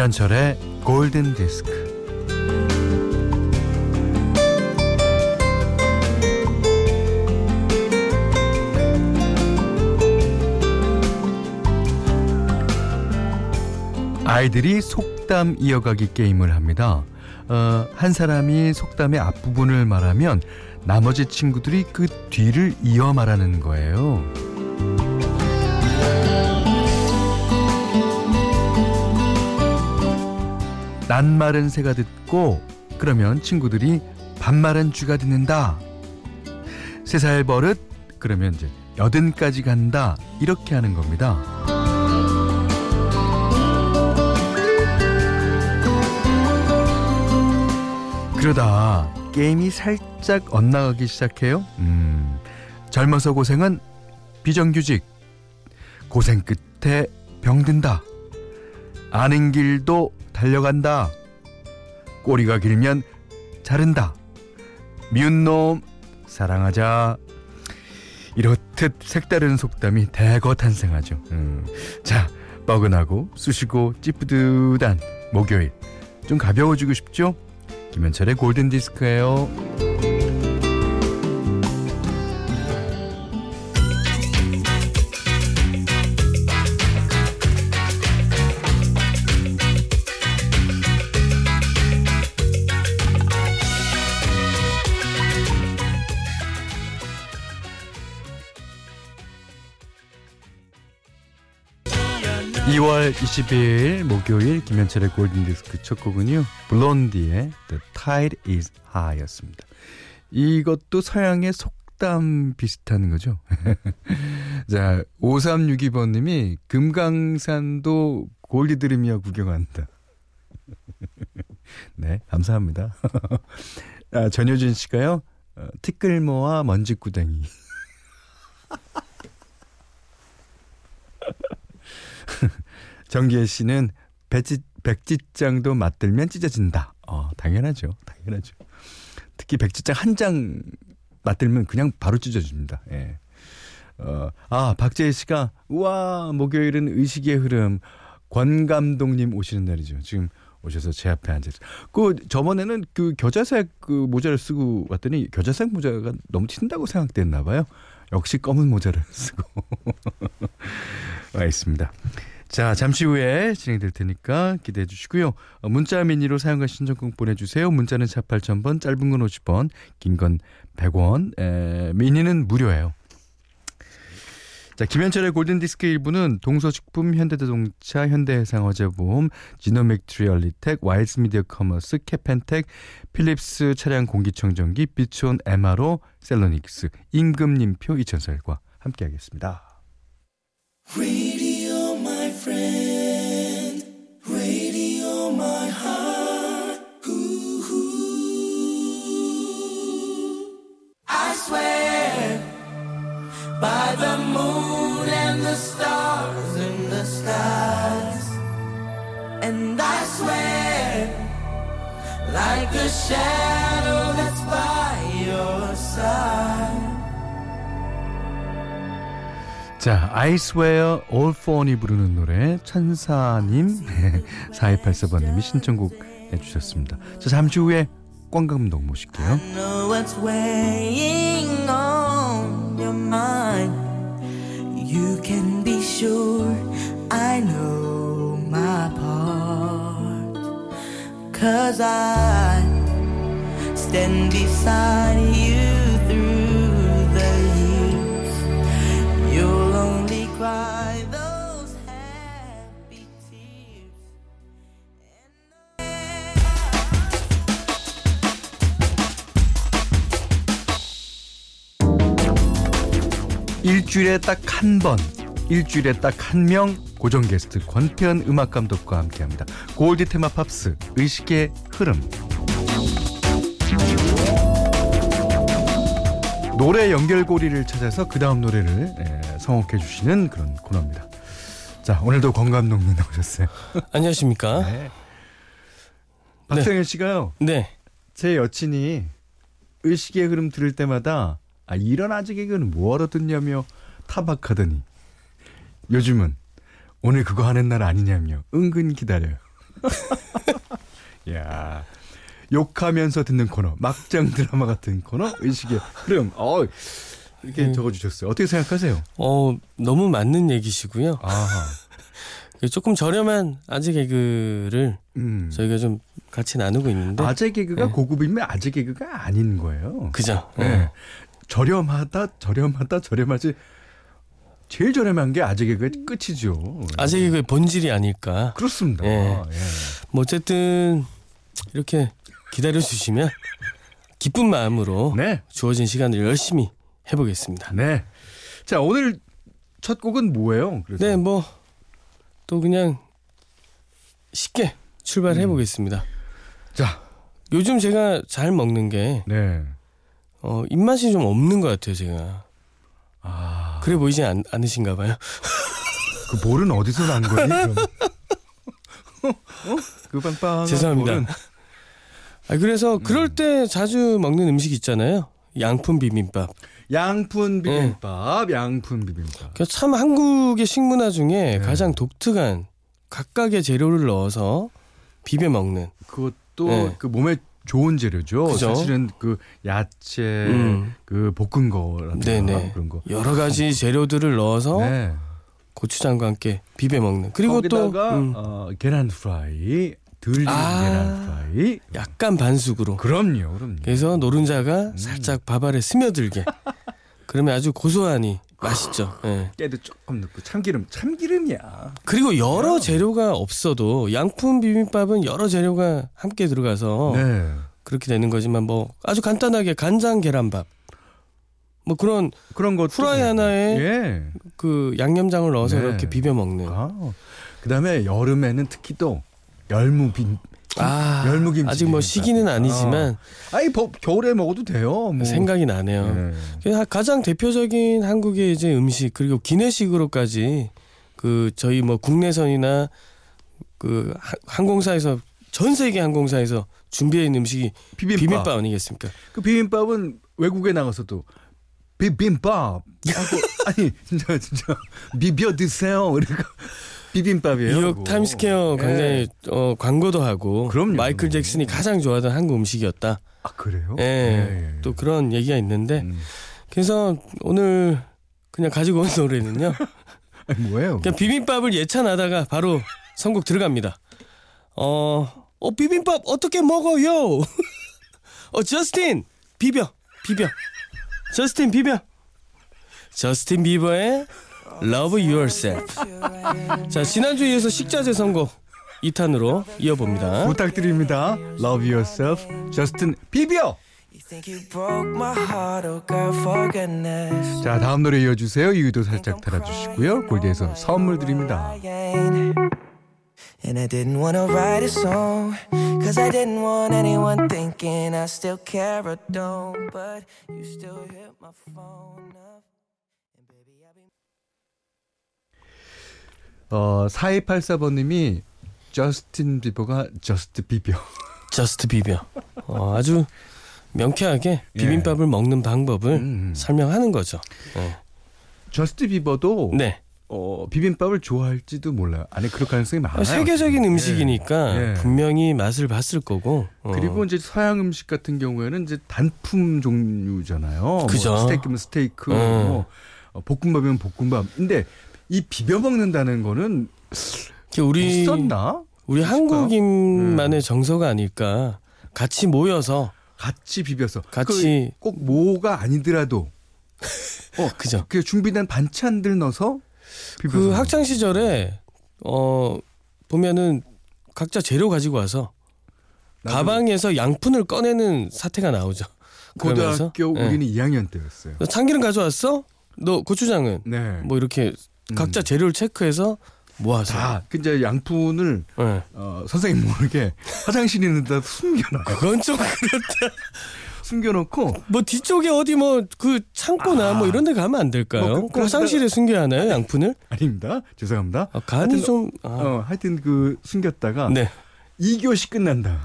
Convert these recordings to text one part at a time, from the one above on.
김현철의 골든 디스크. 아이들이 속담 이어가기 게임을 합니다. 어, 한 사람이 속담의 앞부분을 말하면 나머지 친구들이 그 뒤를 이어 말하는 거예요. 낱말은 새가 듣고 그러면 친구들이 반말은 쥐가 듣는다. 세 살 버릇 그러면 이제 여든까지 간다 이렇게 하는 겁니다. 그러다 게임이 살짝 엇나가기 시작해요. 음, 젊어서 고생은 비정규직. 고생 끝에 병든다. 아는 길도 달려간다. 꼬리가 길면 자른다. 미운 놈 사랑하자. 이렇듯 색다른 속담이 대거 탄생하죠. 음. 자, 뻐근하고 쑤시고 찌뿌듯한 목요일. 좀 가벼워지고 싶죠? 김현철의 골든 디스크예요. 2월 22일 목요일 김현철의 골든디스크 첫 곡은요. 블론디의 The Tide is High였습니다. 이것도 서양의 속담 비슷한 거죠. 자, 5362번님이 금강산도 골디드림이야 구경한다. 네, 감사합니다. 아, 전효진 씨가요. 어, 티끌모아 먼지구덩이. 정기혜 씨는 백지, 백지장도 맞들면 찢어진다. 어, 당연하죠. 당연하죠. 특히 백지장 한 장 맞들면 그냥 바로 찢어집니다. 예. 어, 아, 박재희 씨가, 우와, 목요일은 의식의 흐름. 권 감독님 오시는 날이죠. 지금 오셔서 제 앞에 앉아서. 그, 저번에는 그 겨자색 그 모자를 쓰고 왔더니 겨자색 모자가 너무 튄다고 생각됐나 봐요. 역시 검은 모자를 쓰고 와 있습니다. 자, 잠시 후에 진행될 테니까 기대해 주시고요. 어, 문자 미니로 사연과 신청곡 보내주세요. 문자는 4 8000번, 짧은 건 50원, 긴 건 100원, 에, 미니는 무료예요. 자, 김현철의 골든디스크 1부는 동서식품, 현대자동차, 현대해상화재보험, 지노믹트리 얼리텍, 와일스미디어 커머스, 케펜텍, 필립스 차량 공기청정기, 비촌 MRO, 셀러닉스, 임금님표 이천쌀과 함께하겠습니다. Swear by the moon and the stars in the skies. And I swear like a shadow that's by your side. 자, I swear all for on이 부르는 노래 천사님 4284번님이 신청곡 해주셨습니다. 자, 잠시 후에 꽝 감독 모실게요. Cause I stand beside you. 일주일에 딱 한 번, 일주일에 딱 한 명 고정 게스트 권태현 음악 감독과 함께합니다. 골드 테마 팝스 의식의 흐름. 노래 연결고리를 찾아서 그 다음 노래를 예, 성혹해 주시는 그런 코너입니다. 자 오늘도 권 감독님 나오셨어요. 안녕하십니까? 네. 박성현 씨가요. 네. 제 여친이 의식의 흐름 들을 때마다 아 이런 아직 개그는 뭐하러 듣냐며 타박하더니 요즘은 오늘 그거 하는 날 아니냐며 은근 기다려요. 야 욕하면서 듣는 코너, 막장 드라마 같은 코너, 의식의 흐름. 어, 이렇게 음. 적어주셨어요. 어떻게 생각하세요? 어, 너무 맞는 얘기시고요. 아 조금 저렴한 아재 개그를 음. 저희가 좀 같이 나누고 있는데 아재 개그가 네. 고급이면 아재 개그가 아닌 거예요. 그죠? 네. 네. 저렴하다, 저렴하다, 저렴하지. 제일 저렴한 게 아재 개그의 끝이죠. 아재 개그의 본질이 아닐까. 그렇습니다. 예. 예. 뭐 어쨌든 이렇게 기다려 주시면 기쁜 마음으로 네. 주어진 시간을 열심히 해보겠습니다. 네. 자 오늘 첫 곡은 뭐예요? 그래서? 네, 뭐 또 그냥 쉽게 출발해 보겠습니다. 음. 자, 요즘 제가 잘 먹는 게 네. 어, 입맛이 좀 없는 것 같아요, 제가. 아. 그래 보이지 않, 않으신가 봐요. 그 볼은 어디서 난 거니? 어? 그 빵빵. 죄송합니다. 볼은. 아, 그래서 음. 그럴 때 자주 먹는 음식 있잖아요. 양푼 비빔밥. 양푼 비빔밥, 네. 양푼 비빔밥. 그러니까 참 한국의 식문화 중에 네. 가장 독특한 각각의 재료를 넣어서 비벼 먹는. 그것도 네. 그 몸에 좋은 재료죠. 그죠? 사실은 그 야채, 음. 그 볶은 거라든가 그런 거 여러 가지 재료들을 넣어서 네. 고추장과 함께 비벼 먹는. 그리고 또 음. 어, 계란 프라이, 들린 아, 계란 프라이. 약간 반숙으로. 그럼요, 그럼요. 그래서 노른자가 음. 살짝 밥알에 스며들게. 그러면 아주 고소하니 맛있죠. 네. 깨도 조금 넣고 참기름, 참기름이야. 그리고 여러 네. 재료가 없어도 양푼 비빔밥은 여러 재료가 함께 들어가서 네. 그렇게 되는 거지만 뭐 아주 간단하게 간장 계란밥. 뭐 그런 그런 것 후라이 하나에 예. 그 양념장을 넣어서 네. 이렇게 비벼 먹는. 아. 그다음에 여름에는 특히 또 열무빔 아, 열무김치 아직 뭐 시기는 아니지만 아. 아니 겨울에 먹어도 돼요. 뭐. 생각이 나네요. 네. 가장 대표적인 한국의 이제 음식 그리고 기내식으로까지 그 저희 뭐 국내선이나 그 항공사에서 전 세계 항공사에서 준비해 있는 음식이 비빔밥. 비빔밥 아니겠습니까? 그 비빔밥은 외국에 나가서도 비빔밥 아니 진짜 진짜 비벼 드세요. 그러니까 비빔밥이에요. 뉴욕 타임스퀘어 예. 굉장히 네. 어, 광고도 하고 그럼요, 마이클. 잭슨이 가장 좋아하던 한국 음식이었다. 아 그래요? 예. 네. 또 그런 얘기가 있는데 음. 그래서 오늘 그냥 가지고 온 노래는요. 아니, 뭐예요? 그냥 비빔밥을 예찬하다가 바로 선곡 들어갑니다. 어, 어 비빔밥 어떻게 먹어요? 어 저스틴 비벼 비벼. 저스틴 비벼. 저스틴 비버의 Love Yourself. 자, 지난주에 이어서 식자재 선곡 2탄으로 이어봅니다. 부탁드립니다. Love Yourself, 저스틴 비비어. 자, 다음 노래 이어주세요. 이유도 살짝 달아주시고요. 골드에서 선물 드립니다. And I didn't want to write a song Cause I didn't want anyone thinking I still care or don't But you still hit my phone up 어, 4284번님이 저스틴 비버가 Just 비벼. Just 비벼. 어, 아주 명쾌하게 예. 비빔밥을 예. 먹는 방법을 음, 음. 설명하는 거죠. 네. 저스틴 비버도 네. 어, 비빔밥을 좋아할지도 몰라요. 아니 그럴 가능성이 많아요. 세계적인 음식이니까 예. 예. 분명히 맛을 봤을 거고. 어. 그리고 이제 서양 음식 같은 경우에는 이제 단품 종류잖아요. 뭐 그죠. 뭐 스테이크면 스테이크, 어. 뭐 어, 볶음밥이면 볶음밥. 근데 이 비벼 먹는다는 거는 우리 있었나? 우리 한국인만의 네. 정서가 아닐까. 같이 모여서 같이 비벼서 같이 그 꼭 모가 아니더라도 어 그죠. 그 준비된 반찬들 넣어서 비벼서 그 학창 시절에 어 보면은 각자 재료 가지고 와서 가방에서 양푼을 꺼내는 사태가 나오죠. 고등학교 우리는 네. 2학년 때였어요. 참기름 가져왔어? 너 고추장은? 네. 뭐 이렇게 각자 재료를 체크해서 모아서. 다, 그 이제 양푼을 네. 어, 선생님 모르게 화장실 있는 데 숨겨놔요. 그건 좀 그렇다. 숨겨놓고 뭐 뒤쪽에 어디 뭐 그 창고나 아, 뭐 이런 데 가면 안 될까요? 뭐 그, 그 화장실에 숨겨야 하나요 양푼을? 아닙니다. 죄송합니다. 아, 간이 좀 아. 어, 하여튼 그 숨겼다가 네. 2교시 끝난다.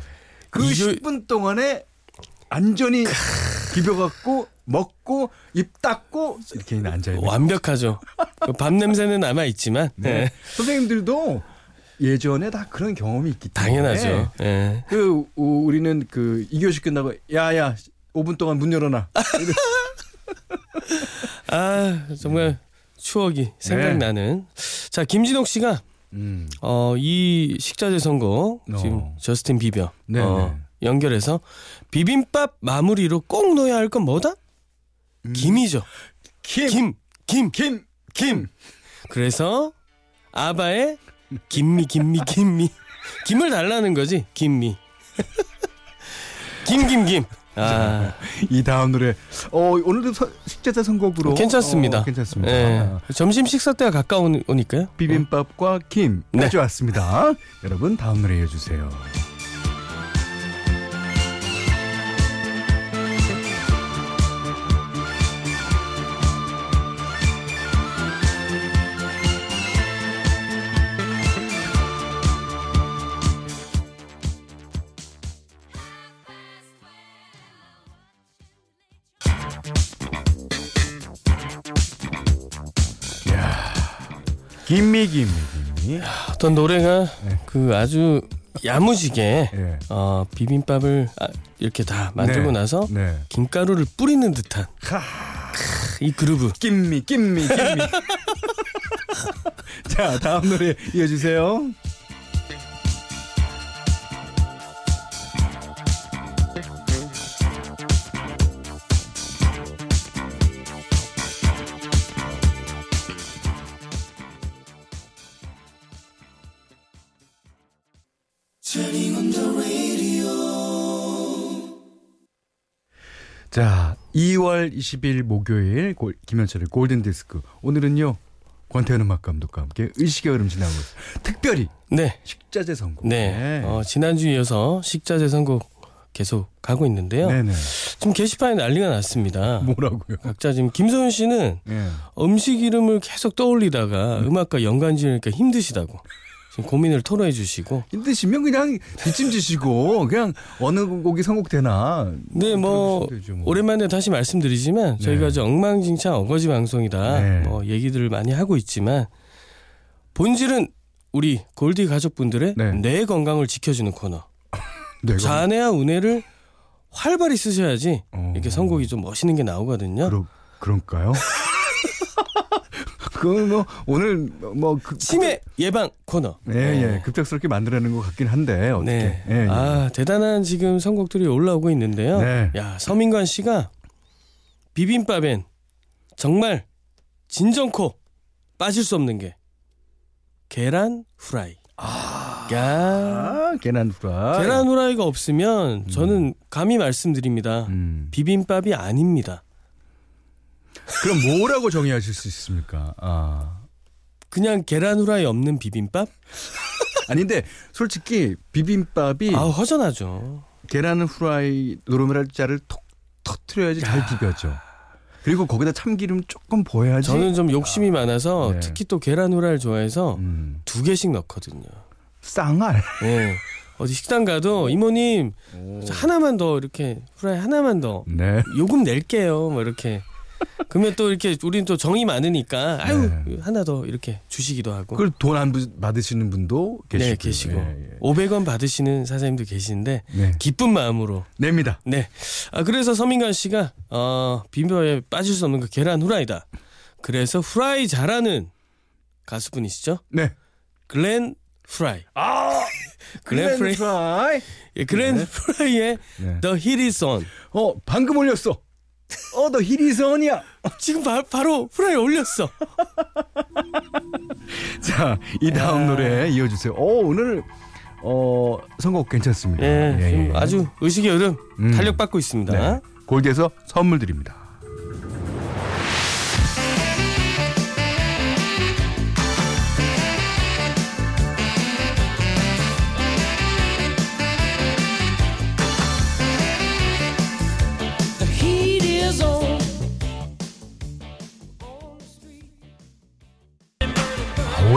그 2교... 10분 동안에 안전히 비벼갖고 먹고 입 닦고 이렇게 앉아 있는 완벽하죠. 밥 냄새는 남아 있지만 네. 네. 선생님들도 예전에 다 그런 경험이 있기 때문에 당연하죠. 예. 그 우- 우리는 그 2교시 끝나고 야야 5분 동안 문 열어놔. 아 정말 추억이 생각나는. 자 김진옥 씨가 음. 어, 이 식자재 지금 어. 저스틴 비벼 네, 어, 네. 연결해서 비빔밥 마무리로 꼭 넣어야 할 건 뭐다? 음. 김이죠. 김, 김, 김, 김, 김. 그래서 아바의 김미, 김미, 김미. 김을 달라는 거지. 김미. 김, 김, 김. 아, 이 다음 노래 어 오늘도 서- 식자재 선곡으로 괜찮습니다. 어, 괜찮습니다. 예. 아, 점심 식사 때가 가까우니까요. 비빔밥과 김 네. 가져왔습니다. 여러분 다음 노래 이어 주세요. 김미 김미 김미. 어떤 노래가 네. 그 아주 야무지게 예. 어, 비빔밥을 아, 이렇게 다 만들고 네. 나서 네. 김가루를 뿌리는 듯한 하. 이 그루브. 김미 김미 김미. 자 다음 노래 이어주세요. 자, 2월 20일 목요일 골- 김현철의 골든 디스크. 오늘은요. 권태현 음악 감독과 함께 의식의 흐름 지나고. 특별히 네. 식자재 선곡. 네. 어, 지난주 이어서 식자재 선곡 계속 가고 있는데요. 네네. 지금 게시판에 난리가 났습니다. 뭐라고요? 각자 지금 김소연 씨는 예. 음식 이름을 계속 떠올리다가 음 악과 연관 지으니까 힘드시다고 지금 고민을 토로해 주시고 힘드시면 그냥 뒷짐지시고 그냥 어느 곡이 선곡되나. 네, 뭐 되죠, 뭐. 오랜만에 다시 말씀드리지만 저희가 네. 이제 엉망진창 어거지 방송이다 네. 뭐 얘기들을 많이 하고 있지만 본질은 우리 골디 가족분들의 네. 뇌 건강을 지켜주는 코너 네, 자네와 운해를 활발히 쓰셔야지 어. 이렇게 선곡이 좀 멋있는 게 나오거든요. 그러, 그런가요? 그건 뭐 오늘 뭐 그, 치매 예방 코너. 예, 예. 급작스럽게 만들어내는 것 같긴 한데 어떻게? 네. 예, 예. 아 대단한 지금 선곡들이 올라오고 있는데요. 네. 야 서민관 씨가 비빔밥엔 정말 진정코 빠질 수 없는 게 계란 후라이. 야 아, 계란 후라이. 계란 후라이가 없으면 저는 감히 말씀드립니다. 음. 비빔밥이 아닙니다. 그럼 뭐라고 정의하실 수 있습니까? 아. 그냥 계란 후라이 없는 비빔밥? 아닌데 솔직히 비빔밥이 아 허전하죠. 계란 후라이 노르메라자를 톡 터트려야지 잘 비벼져. 그리고 거기다 참기름 조금 보여야지. 저는 좀 욕심이 많아서 네. 특히 또 계란 후라이를 좋아해서 음, 두 개씩 넣거든요. 쌍알. 예. 어디 식당 가도 이모님 저 하나만 더 이렇게 후라이 하나만 더 네. 요금 낼게요. 뭐 이렇게 그러면 또 이렇게 우리는 또 정이 많으니까 아유 네. 하나 더 이렇게 주시기도 하고 그걸 돈안 받으시는 분도 계시고. 네 계시고 예, 예. 500원 받으시는 사장님도 계신데 네. 기쁜 마음으로 냅니다. 네. 아 그래서 서민관 씨가 어 비빔밥에 빠질 수 없는 그 계란 후라이다. 그래서 후라이 잘하는 가수분이시죠? 네. 글렌 프라이. 아, 글렌 프라이. 프라이. 예, 글렌 프라이의 네. The Heat Is On. 어, 방금 올렸어. 어, 너 히리선이야. 지금 바, 바로 프라이 올렸어. 자, 이 다음 야. 노래 이어주세요. 어, 오늘 어 선곡 괜찮습니다. 예, 예, 예. 아주 의식의 흐름 음. 탄력 받고 있습니다. 네. 골드에서 선물 드립니다.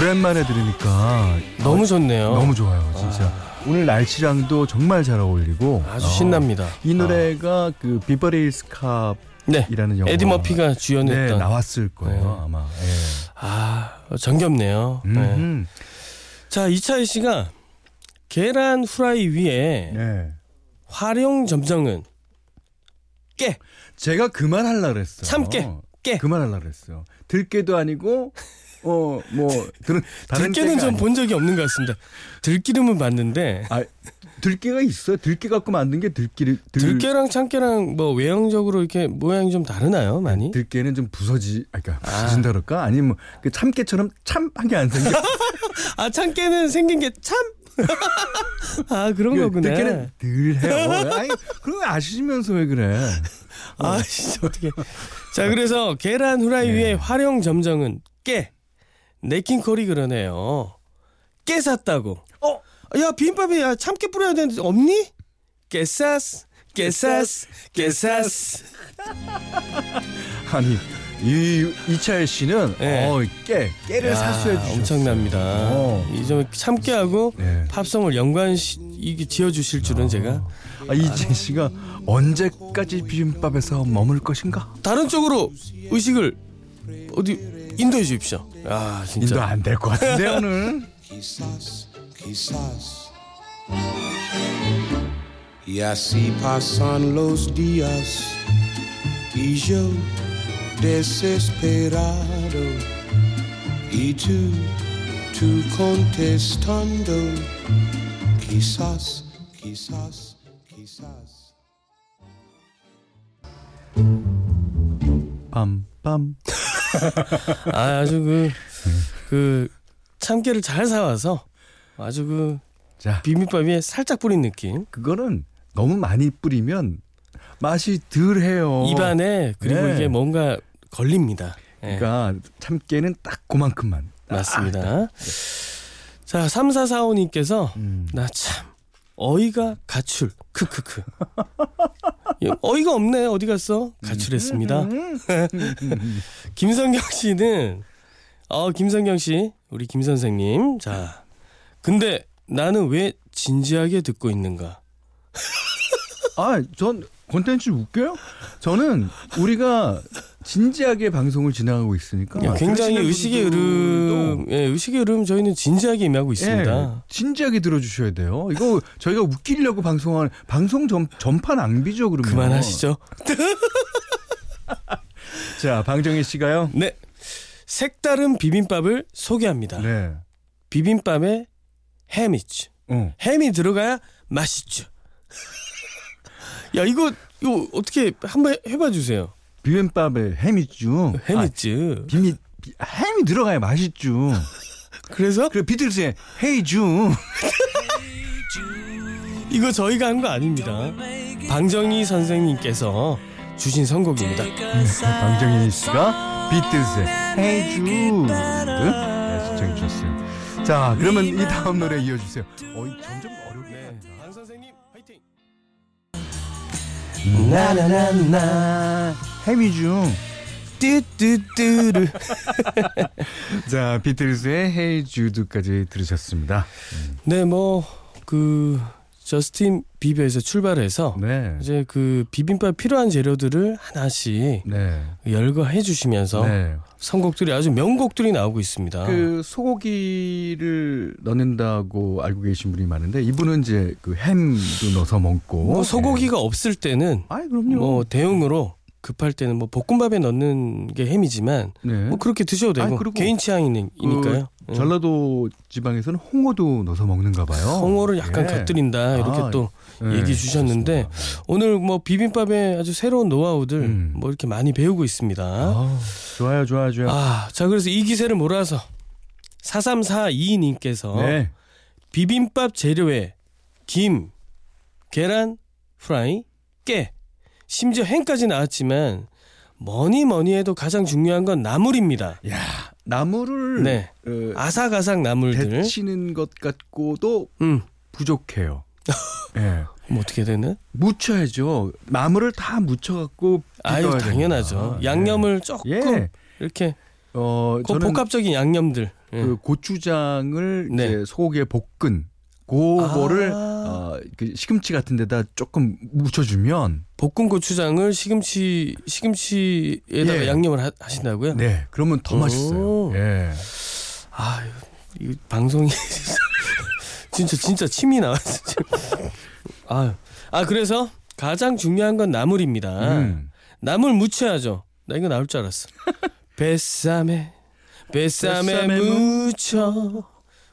오랜만에 들으니까 너무 좋네요. 너무 좋아요, 진짜. 오늘 날씨랑도 정말 잘 어울리고 아주 어, 신납니다. 이 노래가 그 Beverly Hills Cop이라는 네. 영화 에디 머피가 네, 주연했던 나왔을 거예요, 네. 아마. 예. 아 정겹네요. 네. 자 이차희 씨가 계란 후라이 위에 네. 화룡점정은 깨 제가 그말 하려고 그랬어. 참깨, 깨. 그말 하려고 그랬어요. 들깨도 아니고 어뭐 다른 들깨는 좀. 본 적이 없는 것 같습니다. 들기름은 봤는데 아 들깨가 있어요. 들깨 갖고 만든 게 들깨를 들, 들깨랑 참깨랑 뭐 외형적으로 이렇게 모양이 좀 다르나요, 많이? 들깨는 좀 부서지, 아, 그러니까 아. 부서진다 그럴까? 아니면 그 참깨처럼 참한 게 안 생겨. 아 참깨는 생긴 게 참. 아 그런 그 거구나. 들깨는 늘 해요. 아니 그런 거 아시면서 왜 그래? 아 진짜 어떻게? 자 그래서 계란 후라이 네. 위에 활용 점정은 깨. 네킹콜이 그러네요. 깨 샀다고. 어? 야 비빔밥에 야 참깨 뿌려야 되는데 없니? 깨사스 깨사스 깨사스. 아니 이 이차일 씨는 네. 어, 깨 깨를 야, 사수해 주셨어요. 엄청납니다. 어. 이좀 참깨하고 네. 팝송을 연관 시, 이게 지어 주실 줄은 제가 아, 이재 씨가 언제까지 비빔밥에서 머물 것인가? 다른 쪽으로 의식을 어디 인도해 주십시오. 아 진짜. 인도 안 될 것 같은데 오늘. Quizás, quizás. Y así pasan los días y yo desesperado y tú, tú contestando. Quizás, quizás, quizás. 빰빰. 아, 아주 그, 그, 참깨를 잘 사와서 아주 그 자 비빔밥 위에 살짝 뿌린 느낌. 그거는 너무 많이 뿌리면 맛이 덜해요. 입안에 그리고 네. 이게 뭔가 걸립니다. 예, 그러니까 참깨는 딱 그만큼만. 맞습니다. 자, 3445님께서 음. 나참 어이가 가출. 크크크. 예, 어이가 없네. 어디 갔어? 가출했습니다. 음. 김성경 씨는 어 김성경 씨 우리 김 선생님 자 근데 나는 왜 진지하게 듣고 있는가 아, 전 콘텐츠 웃겨요? 저는 우리가 진지하게 방송을 진행하고 있으니까 야, 굉장히 의식의 흐름 예, 의식의 흐름 저희는 진지하게 임하고 있습니다 예, 진지하게 들어주셔야 돼요. 이거 저희가 웃기려고 방송하는 방송 전, 전파 낭비죠, 그러면. 그만하시죠 자, 방정희 씨가요. 네 색다른 비빔밥을 소개합니다 네. 비빔밥에 햄 있죠 어. 햄이 들어가야 맛있죠 야 이거 이거 어떻게 한번 해- 해봐 주세요 비빔밥에 햄 있죠. 햄 아, 있지 비미 비- 햄이 들어가야 맛있죠. 그래서 그래 비틀스의 헤이 주. 이거 저희가 한 거 아닙니다. 방정희 선생님께서 주신 선곡입니다. 방정희 씨가 비틀스의 헤이 주. 네, 신청해 주셨어요. 자, 그러면 이 다음 노래 이어주세요. 어, 점점 나나나나 햄이죠. 뚜뚜뚜르. 자, 비틀스의 헤이 주드까지 들으셨습니다. 네, 뭐 그 저스틴 비버에서 출발해서 네. 이제 그 비빔밥 필요한 재료들을 하나씩 네. 열거해 주시면서 네. 선곡들이 아주 명곡들이 나오고 있습니다. 그 소고기를 넣는다고 알고 계신 분이 많은데 이분은 이제 그 햄도 넣어서 먹고 뭐 소고기가 없을 때는 아, 그럼요. 뭐 대용으로 급할 때는 뭐 볶음밥에 넣는 게 햄이지만 네. 뭐 그렇게 드셔도 되고 그리고 개인 취향이니까요. 그 전라도 지방에서는 홍어도 넣어서 먹는가 봐요. 홍어를 약간 예. 곁들인다 이렇게 아, 또 네, 얘기 주셨는데 그렇습니다. 오늘 뭐 비빔밥에 아주 새로운 노하우들 음. 뭐 이렇게 많이 배우고 있습니다. 아, 좋아요, 좋아요, 좋아요. 아, 자 그래서 이 기세를 몰아서 4342님께서 네. 비빔밥 재료에 김, 계란, 프라이, 깨, 심지어 햄까지 나왔지만 뭐니 뭐니 해도 가장 중요한 건 나물입니다. 야, 나물을 네. 어, 아삭아삭 나물들. 데치는 것 같고도 음. 부족해요. 예. 그럼 어떻게 되는? 묻혀야죠. 나물을 다 묻혀갖고 아유 당연하죠. 됩니다. 양념을 조금 예. 이렇게 어, 그 복합적인 양념들. 예. 그 고추장을 네. 이제 소고기에 볶은 그거를 아. 어, 그 시금치 같은 데다 조금 묻혀주면 볶은 고추장을 시금치 시금치에다가 예. 양념을 하, 하신다고요? 네 그러면 더 오. 맛있어요. 예. 아, 이 방송이 진짜 진짜 침이 나왔어. 아, 아 그래서 가장 중요한 건 나물입니다. 음. 나물 무쳐야죠. 나 이거 나올 줄 알았어. 뱃삼에 뱃삼에 무쳐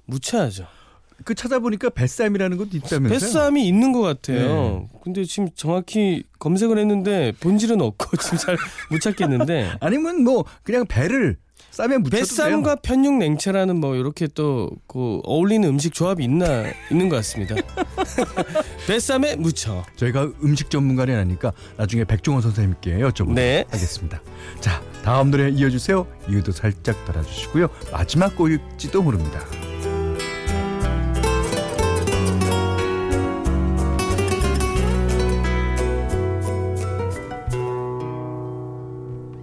무쳐야죠. 그 찾아보니까 뱃삼이라는 것도 있다면서요? 뱃삼이 있는 것 같아요. 네. 근데 지금 정확히 검색을 했는데 본질은 없고 지금 잘 못 찾겠는데 아니면 뭐 그냥 배를 쌈에 묻혀도 돼요. 뱃삼과 편육 냉채라는 뭐 이렇게 또 그 어울리는 음식 조합이 있나 있는 것 같습니다. 뱃삼에 무쳐. 저희가 음식 전문가는 아니니까 나중에 백종원 선생님께 여쭤보도록 네. 하겠습니다. 자, 다음 노래 이어주세요. 이유도 살짝 달아주시고요. 마지막 곡일지도 모릅니다.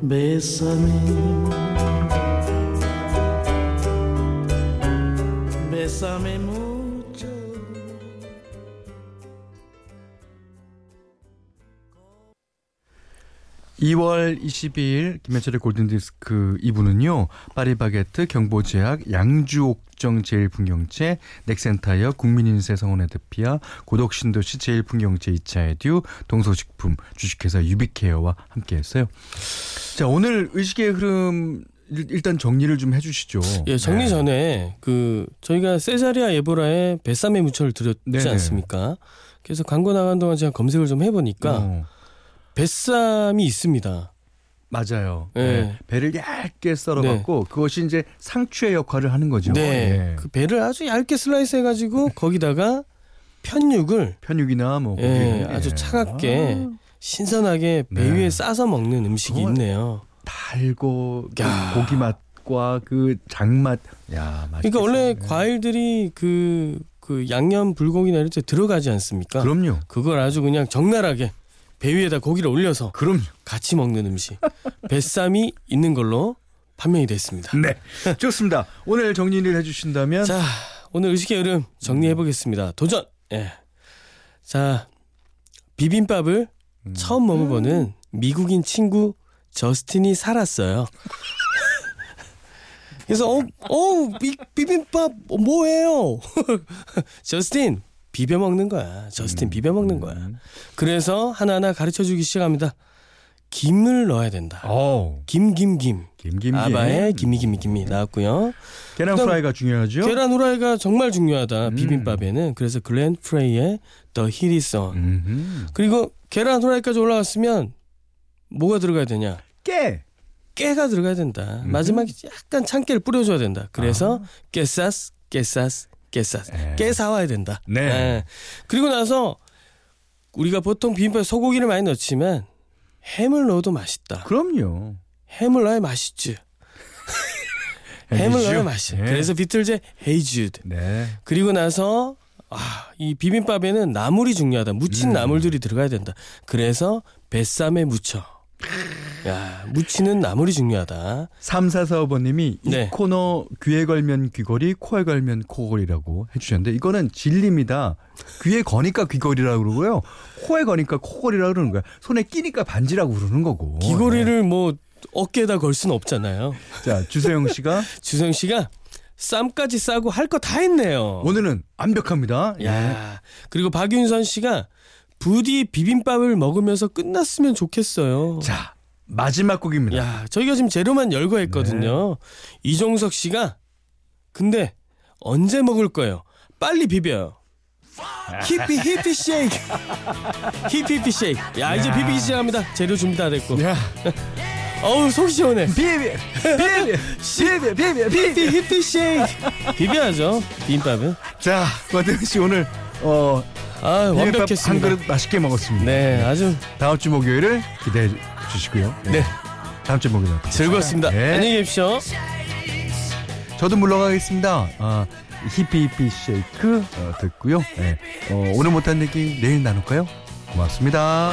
Bésame. Bésame mucho. 2월 22일 김현철의 골든디스크 2부는요. 파리바게트, 경보제약, 양주옥정 제일풍경채, 넥센타이어, 국민인세 성원에드피아, 고독신도시 제일풍경채 2차 에듀, 동서식품, 주식회사 유비케어와 함께했어요. 자 오늘 의식의 흐름 일- 일단 정리를 좀 해주시죠. 예, 정리 네. 전에 그 저희가 세자리아 에보라의 뱃삼의 무쳐를 드렸지 네네. 않습니까? 그래서 광고 나간 동안 제가 검색을 좀 해보니까 어, 뱃삼이 있습니다. 맞아요. 네. 네. 배를 얇게 썰어갖고 그것이 이제 상추의 역할을 하는 거죠. 네, 예. 그 배를 아주 얇게 슬라이스 해가지고 거기다가 편육을 편육이나 뭐 예, 고기. 아주 예. 차갑게 신선하게 배 네. 위에 싸서 먹는 음식이 있네요. 달고 그 야. 고기 맛과 그 장맛. 야, 맛있 그러니까 원래 과일들이 그, 그 양념 불고기나 때 들어가지 않습니까? 그럼요. 그걸 아주 그냥 적나라하게 배 위에다 고기를 올려서 그럼요. 같이 먹는 음식 뱃삼이 있는 걸로 판명이 됐습니다. 네. 좋습니다. 오늘 정리를 해 주신다면 자 오늘 의식의 여름 정리해 보겠습니다. 도전. 예. 자 비빔밥을 음. 처음 먹어보는 미국인 친구 저스틴이 살았어요. 그래서 어, 어 비, 비빔밥 뭐예요? 저스틴 비벼 먹는 거야. 저스틴 비벼 먹는 거야. 음. 그래서 하나하나 가르쳐 주기 시작합니다. 김을 넣어야 된다. 어, 김, 김, 김. 김김 아바의 김이, 김이, 김이 나왔고요. 계란 프라이가 중요하죠. 계란 후라이가 정말 중요하다. 음. 비빔밥에는. 그래서 글렌 프레이의 On. 음흠. 그리고 계란 후라이까지 올라갔으면 뭐가 들어가야 되냐? 깨. 깨가 들어가야 된다. 마지막에 약간 참깨를 뿌려줘야 된다. 그래서 깨사스, 깨사스, 아. 에. 깨 사와야 된다. 네. 예. 그리고 나서 우리가 보통 비빔밥에 소고기를 많이 넣지만 햄을 넣어도 맛있다. 그럼요. 햄을 넣어야 맛있지. 햄을. 넣어야 맛있어. 네. 그래서 비틀즈 Hey Jude. 네. 그리고 나서 아, 이 비빔밥에는 나물이 중요하다. 무친 음. 나물들이 들어가야 된다. 그래서 Bésame 무쳐. 야, 무치는 나물이 중요하다. 3445번님이 네. 이 코너 귀에 걸면 귀걸이, 코에 걸면 코걸이라고 해주셨는데 이거는 진리입니다. 귀에 거니까 귀걸이라고 그러고요. 코에 거니까 코걸이라고 그러는 거야. 손에 끼니까 반지라고 그러는 거고. 귀걸이를 뭐 어깨에다 걸 수는 없잖아요. 네. 자, 주세영 씨가 주성 씨가 쌈까지 싸고 할 거 다 했네요. 오늘은 완벽합니다. 예. 야, 그리고 박윤선 씨가 부디 비빔밥을 먹으면서 끝났으면 좋겠어요. 자, 마지막 곡입니다. 야, 저희가 지금 재료만 열거 했거든요. 네. 이종석 씨가 근데 언제 먹을 거예요? 빨리 비벼요. Hippy Hippy Shake. Hippy Hippy Shake. 야, 이제 비비기 시작합니다. 재료 준비 다 됐고. 야, 어우, 속이 시원해. 비비, 비비, 비비, 비비. Hippy Hippy Shake. 비벼야죠. 비빔밥은. 자, 권대현 씨 오늘 어 아, 비빔밥 한 완벽했습니다. 그릇 맛있게 먹었습니다. 네, 아주 다음 주 목요일을 기대해 주시고요. 네. 다음 주 목요일. 즐거웠습니다. 네. 안녕히 계십시오. 저도 물러가겠습니다. 아, 히피 히피 쉐이크 어, 듣고요. 네. 어, 오늘 못한 얘기 내일 나눌까요? 고맙습니다.